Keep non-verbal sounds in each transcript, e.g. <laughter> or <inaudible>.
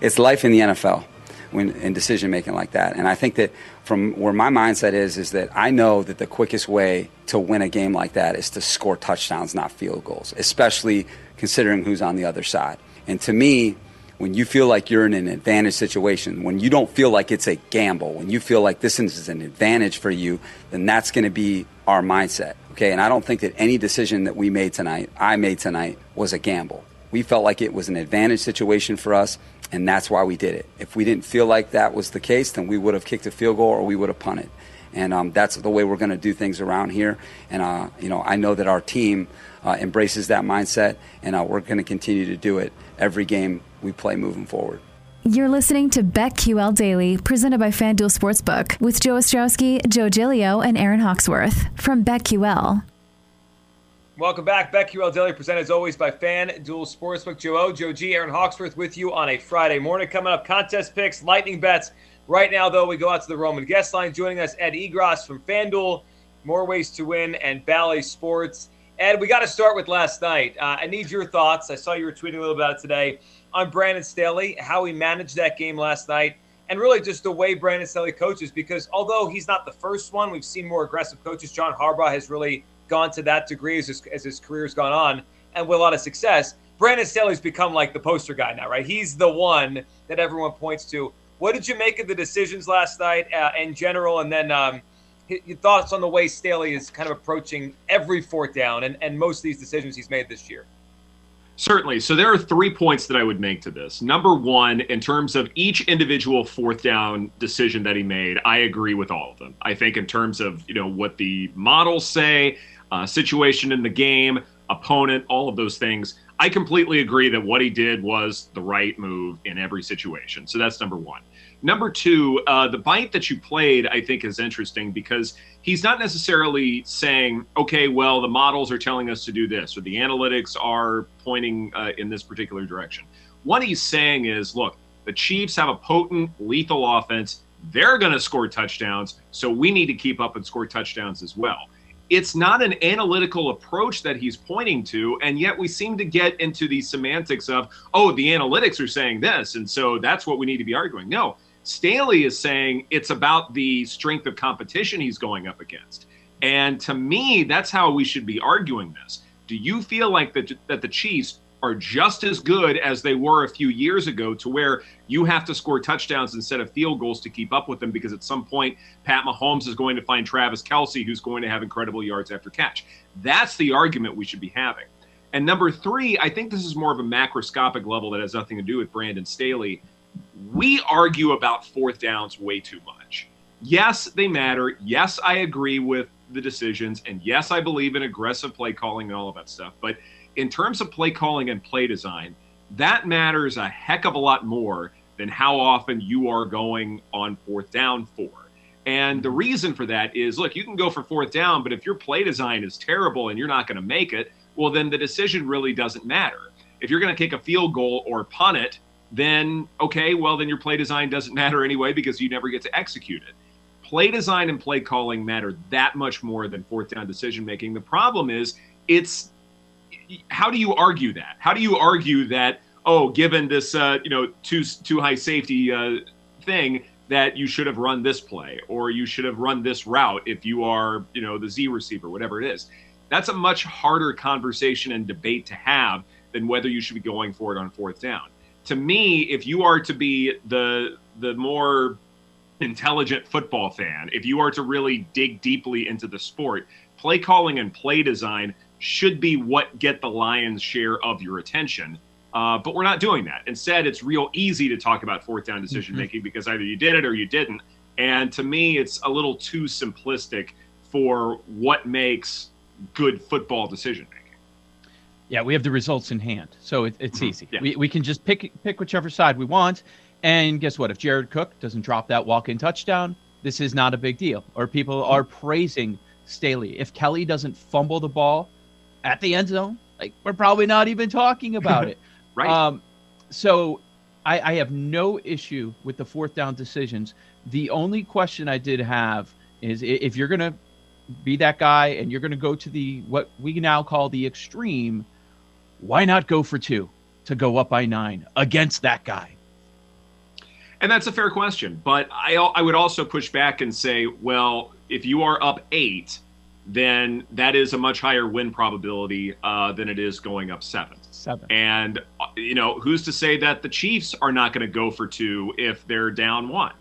It's life in the NFL when in decision making like that. And I think that from where my mindset is, is that I know that the quickest way to win a game like that is to score touchdowns, not field goals, especially considering who's on the other side. And to me, when you feel like you're in an advantage situation, when you don't feel like it's a gamble, when you feel like this is an advantage for you, then that's going to be our mindset. Okay. And I don't think that any decision that we made tonight, I made tonight, was a gamble. We felt like it was an advantage situation for us, and that's why we did it. If we didn't feel like that was the case, then we would have kicked a field goal or we would have punted. And um, that's the way we're going to do things around here. And uh, you know, I know that our team uh, embraces that mindset, and uh, we're going to continue to do it every game we play moving forward. You're listening to BetQL Daily, presented by FanDuel Sportsbook, with Joe Ostrowski, Joe Gilio, and Aaron Hawksworth from BetQL. Welcome back. BetQL Daily, presented as always by FanDuel Sportsbook. Joe O, Joe G, Aaron Hawksworth with you on a Friday morning. Coming up, contest picks, lightning bets. Right now, though, we go out to the Roman guest line. Joining us, Ed Egros from FanDuel, More Ways to Win, and Bally Sports. Ed, we got to start with last night. Uh, I need your thoughts. I saw you were tweeting a little about it today on Brandon Staley, how he managed that game last night, and really just the way Brandon Staley coaches. Because although he's not the first one, we've seen more aggressive coaches. John Harbaugh has really gone to that degree as his, as his career's gone on and with a lot of success. Brandon Staley's become like the poster guy now, right? He's the one that everyone points to. What did you make of the decisions last night uh, in general? And then um, your thoughts on the way Staley is kind of approaching every fourth down and, and most of these decisions he's made this year? Certainly. So there are three points that I would make to this. Number one, in terms of each individual fourth down decision that he made, I agree with all of them. I think in terms of you know what the models say, uh, situation in the game, opponent, all of those things. I completely agree that what he did was the right move in every situation. So that's number one. Number two, uh, the bite that you played, I think, is interesting because he's not necessarily saying, okay, well, the models are telling us to do this or the analytics are pointing uh, in this particular direction. What he's saying is, look, the Chiefs have a potent, lethal offense. They're going to score touchdowns, so we need to keep up and score touchdowns as well it's not an analytical approach that he's pointing to and yet we seem to get into the semantics of oh the analytics are saying this and so that's what we need to be arguing. No staley is saying it's about the strength of competition he's going up against. And to me that's how we should be arguing this. Do you feel like that, that the chiefs are just as good as they were a few years ago to where you have to score touchdowns instead of field goals to keep up with them because at some point Pat Mahomes is going to find Travis Kelce who's going to have incredible yards after catch. That's the argument we should be having. And number three, I think this is more of a macroscopic level that has nothing to do with Brandon Staley. We argue about fourth downs way too much. Yes, they matter. Yes, I agree with the decisions. And yes, I believe in aggressive play calling and all of that stuff. But – in terms of play calling and play design, that matters a heck of a lot more than how often you are going on fourth down for. And the reason for that is look, you can go for fourth down, but if your play design is terrible and you're not going to make it, well, then the decision really doesn't matter. If you're going to kick a field goal or punt it, then okay, well, then your play design doesn't matter anyway because you never get to execute it. Play design and play calling matter that much more than fourth down decision making. The problem is it's how do you argue that? How do you argue that? Oh, given this, uh, you know, too too high safety uh, thing, that you should have run this play or you should have run this route if you are, you know, the Z receiver, whatever it is. That's a much harder conversation and debate to have than whether you should be going for it on fourth down. To me, if you are to be the the more intelligent football fan, if you are to really dig deeply into the sport, play calling and play design should be what get the lion's share of your attention. Uh, but we're not doing that. Instead, it's real easy to talk about fourth down decision mm-hmm. making mm-hmm. because either you did it or you didn't. And to me, it's a little too simplistic for what makes good football decision making. Yeah, we have the results in hand, so it, it's mm-hmm. easy. Yeah. We, we can just pick pick whichever side we want, and guess what? If Jared Cook doesn't drop that walk in touchdown, this is not a big deal. Or people are praising Staley. If Kelly doesn't fumble the ball at the end zone, like we're probably not even talking about <laughs> it. right. Um, so I, I have no issue with the fourth down decisions. The only question I did have is if you're going to be that guy and you're going to go to the what we now call the extreme why not go for two to go up by nine against that guy? And that's a fair question. But I, I would also push back and say, well, if you are up eight, then that is a much higher win probability uh, than it is going up seven. Seven. And, you know, who's to say that the Chiefs are not going to go for two if they're down one?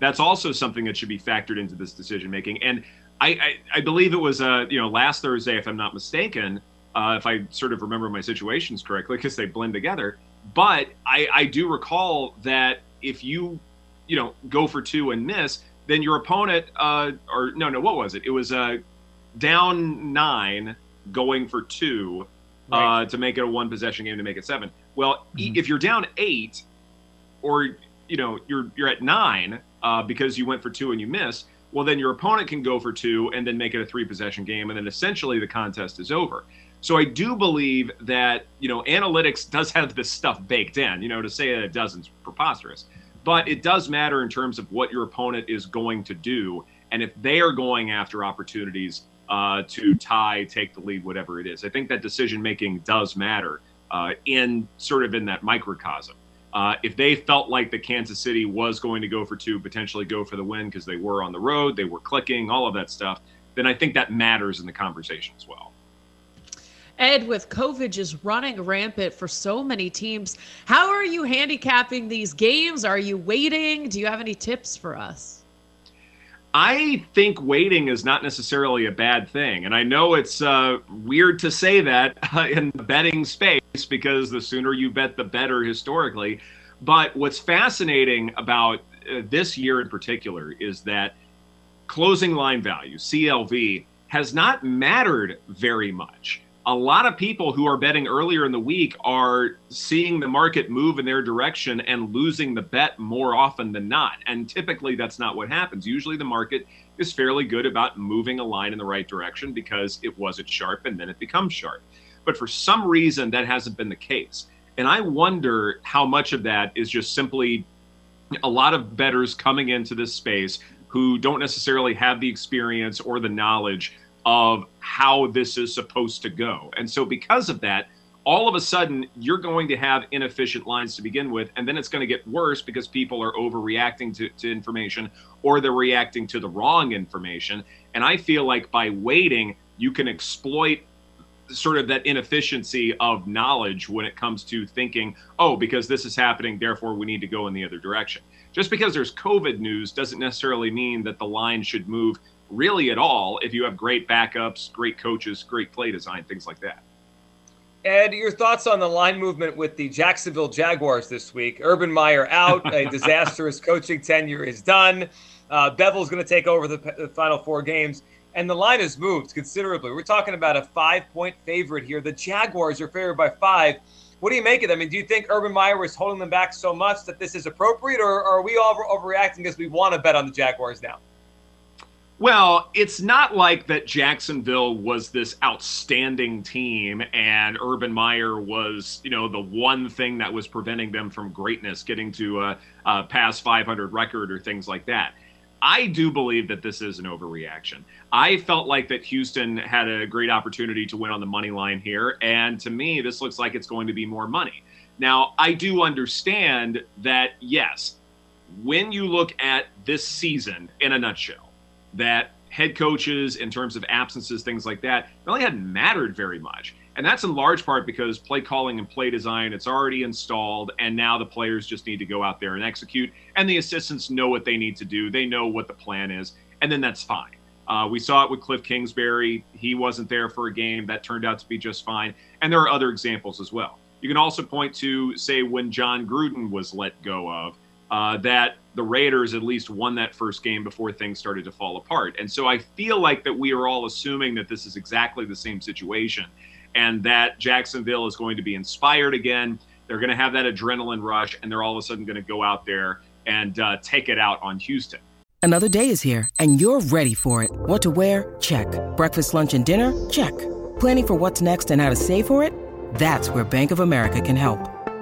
That's also something that should be factored into this decision making. And I, I, I believe it was, uh, you know, last Thursday, if I'm not mistaken, uh, if I sort of remember my situations correctly, because they blend together. But I, I do recall that if you, you know, go for two and miss, then your opponent, uh, or no, no, what was it? It was uh, down nine, going for two uh, right. uh, to make it a one possession game to make it seven. Well, mm-hmm. if you're down eight, or you know, you're you're at nine uh, because you went for two and you miss. Well, then your opponent can go for two and then make it a three possession game, and then essentially the contest is over. So I do believe that you know analytics <laughs> does have this stuff baked in. You know, to say that it doesn't preposterous, but it does matter in terms of what your opponent is going to do, and if they are going after opportunities uh, to tie, take the lead, whatever it is. I think that decision making does matter uh, in sort of in that microcosm. Uh, if they felt like the Kansas City was going to go for two, potentially go for the win because they were on the road, they were clicking, all of that stuff, then I think that matters in the conversation as well. Ed, with COVID just running rampant for so many teams, how are you handicapping these games? Are you waiting? Do you have any tips for us? I think waiting is not necessarily a bad thing. And I know it's uh, weird to say that uh, in the betting space because the sooner you bet, the better historically. But what's fascinating about uh, this year in particular is that closing line value, CLV, has not mattered very much a lot of people who are betting earlier in the week are seeing the market move in their direction and losing the bet more often than not. And typically that's not what happens. Usually the market is fairly good about moving a line in the right direction because it wasn't sharp and then it becomes sharp. But for some reason, that hasn't been the case. And I wonder how much of that is just simply a lot of bettors coming into this space who don't necessarily have the experience or the knowledge of how this is supposed to go. And so, because of that, all of a sudden you're going to have inefficient lines to begin with, and then it's going to get worse because people are overreacting to, to information or they're reacting to the wrong information. And I feel like by waiting, you can exploit sort of that inefficiency of knowledge when it comes to thinking, oh, because this is happening, therefore we need to go in the other direction. Just because there's COVID news doesn't necessarily mean that the line should move really at all if you have great backups, great coaches, great play design, things like that. Ed, your thoughts on the line movement with the Jacksonville Jaguars this week? Urban Meyer out, a <laughs> disastrous coaching tenure is done. Uh, Bevell's going to take over the, the final four games, and the line has moved considerably. We're talking about a five point favorite here. The Jaguars are favored by five. What do you make of them? I mean, do you think Urban Meyer was holding them back so much that this is appropriate, or, or are we all overreacting because we want to bet on the Jaguars now? Well, it's not like that Jacksonville was this outstanding team and Urban Meyer was, you know, the one thing that was preventing them from greatness, getting to a, a past 500 record or things like that. I do believe that this is an overreaction. I felt like that Houston had a great opportunity to win on the money line here, and to me, this looks like it's going to be more money. Now, I do understand that, yes, when you look at this season in a nutshell, that head coaches, in terms of absences, things like that, really hadn't mattered very much. And that's in large part because play calling and play design, it's already installed. And now the players just need to go out there and execute. And the assistants know what they need to do, they know what the plan is. And then that's fine. Uh, we saw it with Cliff Kingsbury. He wasn't there for a game. That turned out to be just fine. And there are other examples as well. You can also point to, say, when Jon Gruden was let go of, uh, that the Raiders at least won that first game before things started to fall apart. And so I feel like that we are all assuming that this is exactly the same situation and that Jacksonville is going to be inspired again. They're going to have that adrenaline rush and they're all of a sudden going to go out there and uh, take it out on Houston. Another day is here and you're ready for it. What to wear? Check. Breakfast, lunch, and dinner? Check. Planning for what's next and how to save for it? That's where Bank of America can help.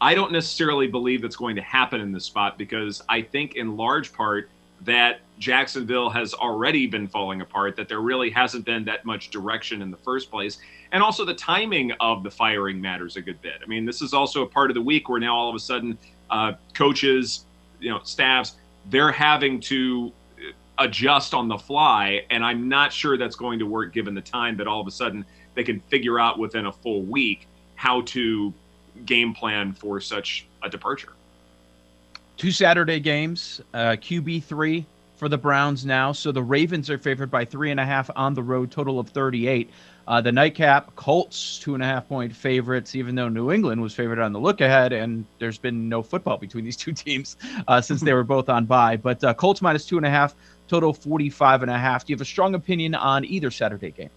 I don't necessarily believe that's going to happen in this spot because I think, in large part, that Jacksonville has already been falling apart, that there really hasn't been that much direction in the first place. And also, the timing of the firing matters a good bit. I mean, this is also a part of the week where now all of a sudden uh, coaches, you know, staffs, they're having to adjust on the fly. And I'm not sure that's going to work given the time that all of a sudden they can figure out within a full week how to game plan for such a departure. Two Saturday games, uh, QB three for the Browns now. So the Ravens are favored by three and a half on the road, total of 38. Uh, the nightcap, Colts, two and a half point favorites, even though New England was favored on the look ahead, and there's been no football between these <laughs> two teams uh, since they were both on bye. But uh, Colts minus two and a half, total 45 and a half. Do you have a strong opinion on either Saturday game?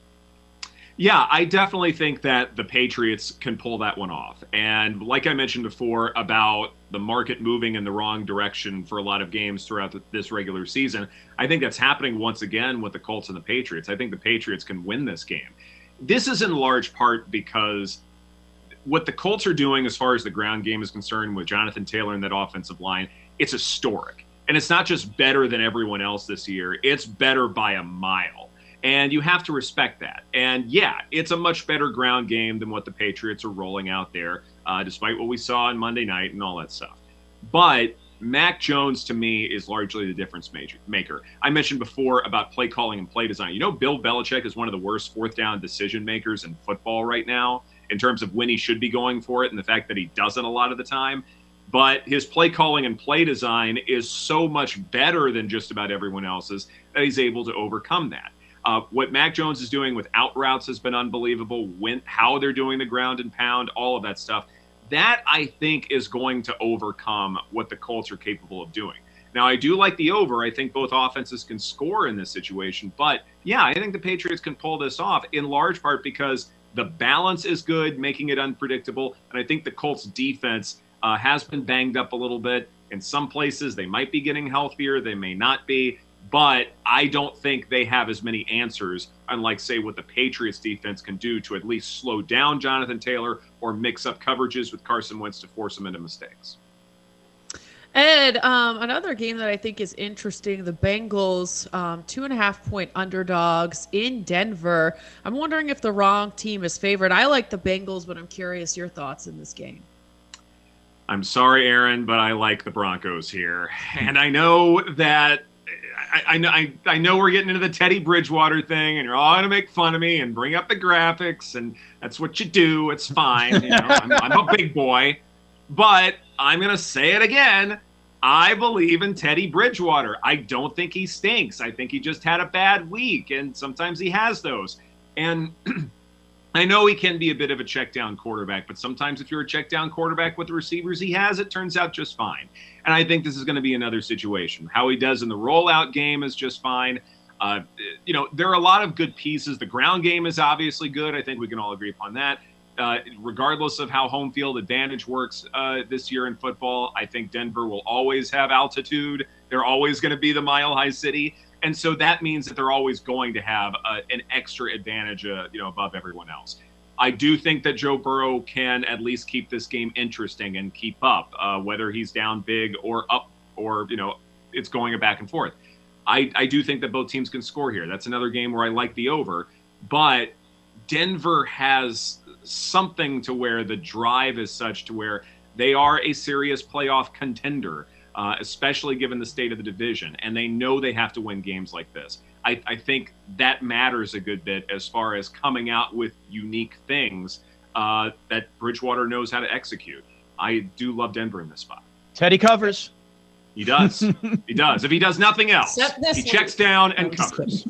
Yeah, I definitely think that the Patriots can pull that one off. And like I mentioned before about the market moving in the wrong direction for a lot of games throughout this regular season, I think that's happening once again with the Colts and the Patriots. I think the Patriots can win this game. This is in large part because what the Colts are doing as far as the ground game is concerned with Jonathan Taylor and that offensive line, it's historic. And it's not just better than everyone else this year, it's better by a mile. And you have to respect that. And yeah, it's a much better ground game than what the Patriots are rolling out there, uh, despite what we saw on Monday night and all that stuff. But Mac Jones to me is largely the difference maker. I mentioned before about play calling and play design. You know, Bill Belichick is one of the worst fourth down decision makers in football right now in terms of when he should be going for it and the fact that he doesn't a lot of the time. But his play calling and play design is so much better than just about everyone else's that he's able to overcome that. Uh, what Mac Jones is doing with out routes has been unbelievable. When how they're doing the ground and pound, all of that stuff. That I think is going to overcome what the Colts are capable of doing. Now I do like the over. I think both offenses can score in this situation, but yeah, I think the Patriots can pull this off in large part because the balance is good, making it unpredictable, and I think the Colts defense uh, has been banged up a little bit. In some places, they might be getting healthier, they may not be but I don't think they have as many answers, unlike, say, what the Patriots defense can do to at least slow down Jonathan Taylor or mix up coverages with Carson Wentz to force him into mistakes. Ed, um, another game that I think is interesting the Bengals, um, two and a half point underdogs in Denver. I'm wondering if the wrong team is favored. I like the Bengals, but I'm curious your thoughts in this game. I'm sorry, Aaron, but I like the Broncos here. <laughs> And I know that I, I, know I, I know we're getting into the Teddy Bridgewater thing, and you're all gonna make fun of me and bring up the graphics, and that's what you do. It's fine. You know, I'm, I'm a <laughs> big boy, but I'm gonna say it again. I believe in Teddy Bridgewater. I don't think he stinks. I think he just had a bad week, and sometimes he has those. And <clears throat> I know he can be a bit of a check down quarterback, but sometimes if you're a check down quarterback with the receivers he has, it turns out just fine. And I think this is going to be another situation. How he does in the rollout game is just fine. Uh, you know, there are a lot of good pieces. The ground game is obviously good. I think we can all agree upon that. Uh, regardless of how home field advantage works uh, this year in football, I think Denver will always have altitude. They're always going to be the mile high city and so that means that they're always going to have a, an extra advantage, uh, you know, above everyone else. I do think that Joe Burrow can at least keep this game interesting and keep up, uh, whether he's down big or up, or you know, it's going back and forth. I, I do think that both teams can score here. That's another game where I like the over, but Denver has something to where the drive is such to where they are a serious playoff contender uh, especially given the state of the division. And they know they have to win games like this. I, I, think that matters a good bit as far as coming out with unique things uh, that Bridgewater knows how to execute. I do love Denver in this spot. Teddy covers. He does. <laughs> he does. If he does nothing else, he checks down and covers.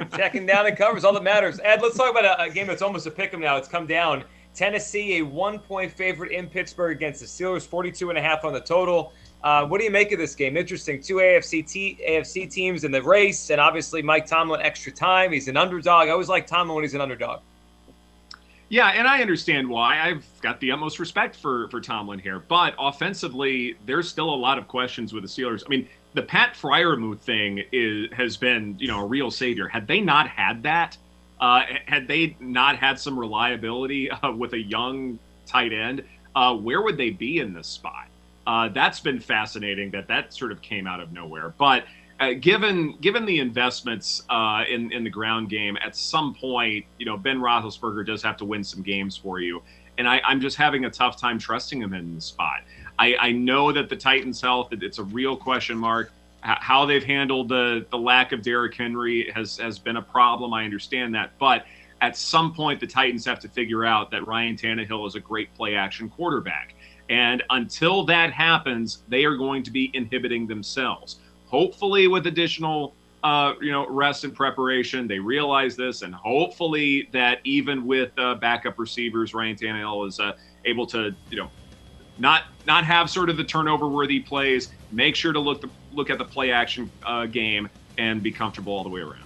<laughs> Checking down and covers all that matters. Ed, let's talk about a, a game that's almost a pick 'em now. It's come down. Tennessee, a one point favorite in Pittsburgh against the Steelers, 42 and a half on the total. Uh, what do you make of this game? Interesting. Two AFC AFC teams in the race, and obviously Mike Tomlin extra time. He's an underdog. I always like Tomlin when he's an underdog. Yeah, and I understand why. I've got the utmost respect for for Tomlin here, but offensively, there's still a lot of questions with the Steelers. I mean, the Pat Freiermuth thing is has been you know a real savior. Had they not had that, uh, had they not had some reliability uh, with a young tight end, uh, where would they be in this spot? Uh, that's been fascinating that that sort of came out of nowhere. But uh, given given the investments uh, in in the ground game, at some point, you know, Ben Roethlisberger does have to win some games for you, and I, am just having a tough time trusting him in the spot. I, I know that the Titans' health it's a real question mark. How they've handled the the lack of Derrick Henry has has been a problem. I understand that, but at some point, the Titans have to figure out that Ryan Tannehill is a great play action quarterback and until that happens, they are going to be inhibiting themselves. Hopefully, with additional uh, you know, rest and preparation. They realize this, and hopefully that even with uh, backup receivers, Ryan Tannehill is uh, able to, you know, not not have sort of the turnover worthy plays. Make sure to look the, look at the play action uh, game and be comfortable all the way around.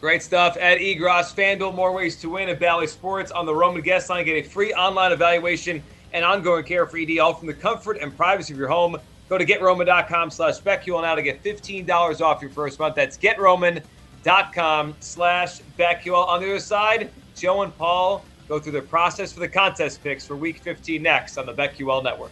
Great stuff. Ed Egros, FanDuel, more ways to win at Bally Sports on the Roman guest line. Get a free online evaluation and ongoing care for ED, all from the comfort and privacy of your home. Go to getroman.com slash BetQL now to get $15 off your first month. That's getroman.com slash BetQL. On the other side, Joe and Paul go through the process for the contest picks for week 15 next on the BetQL network.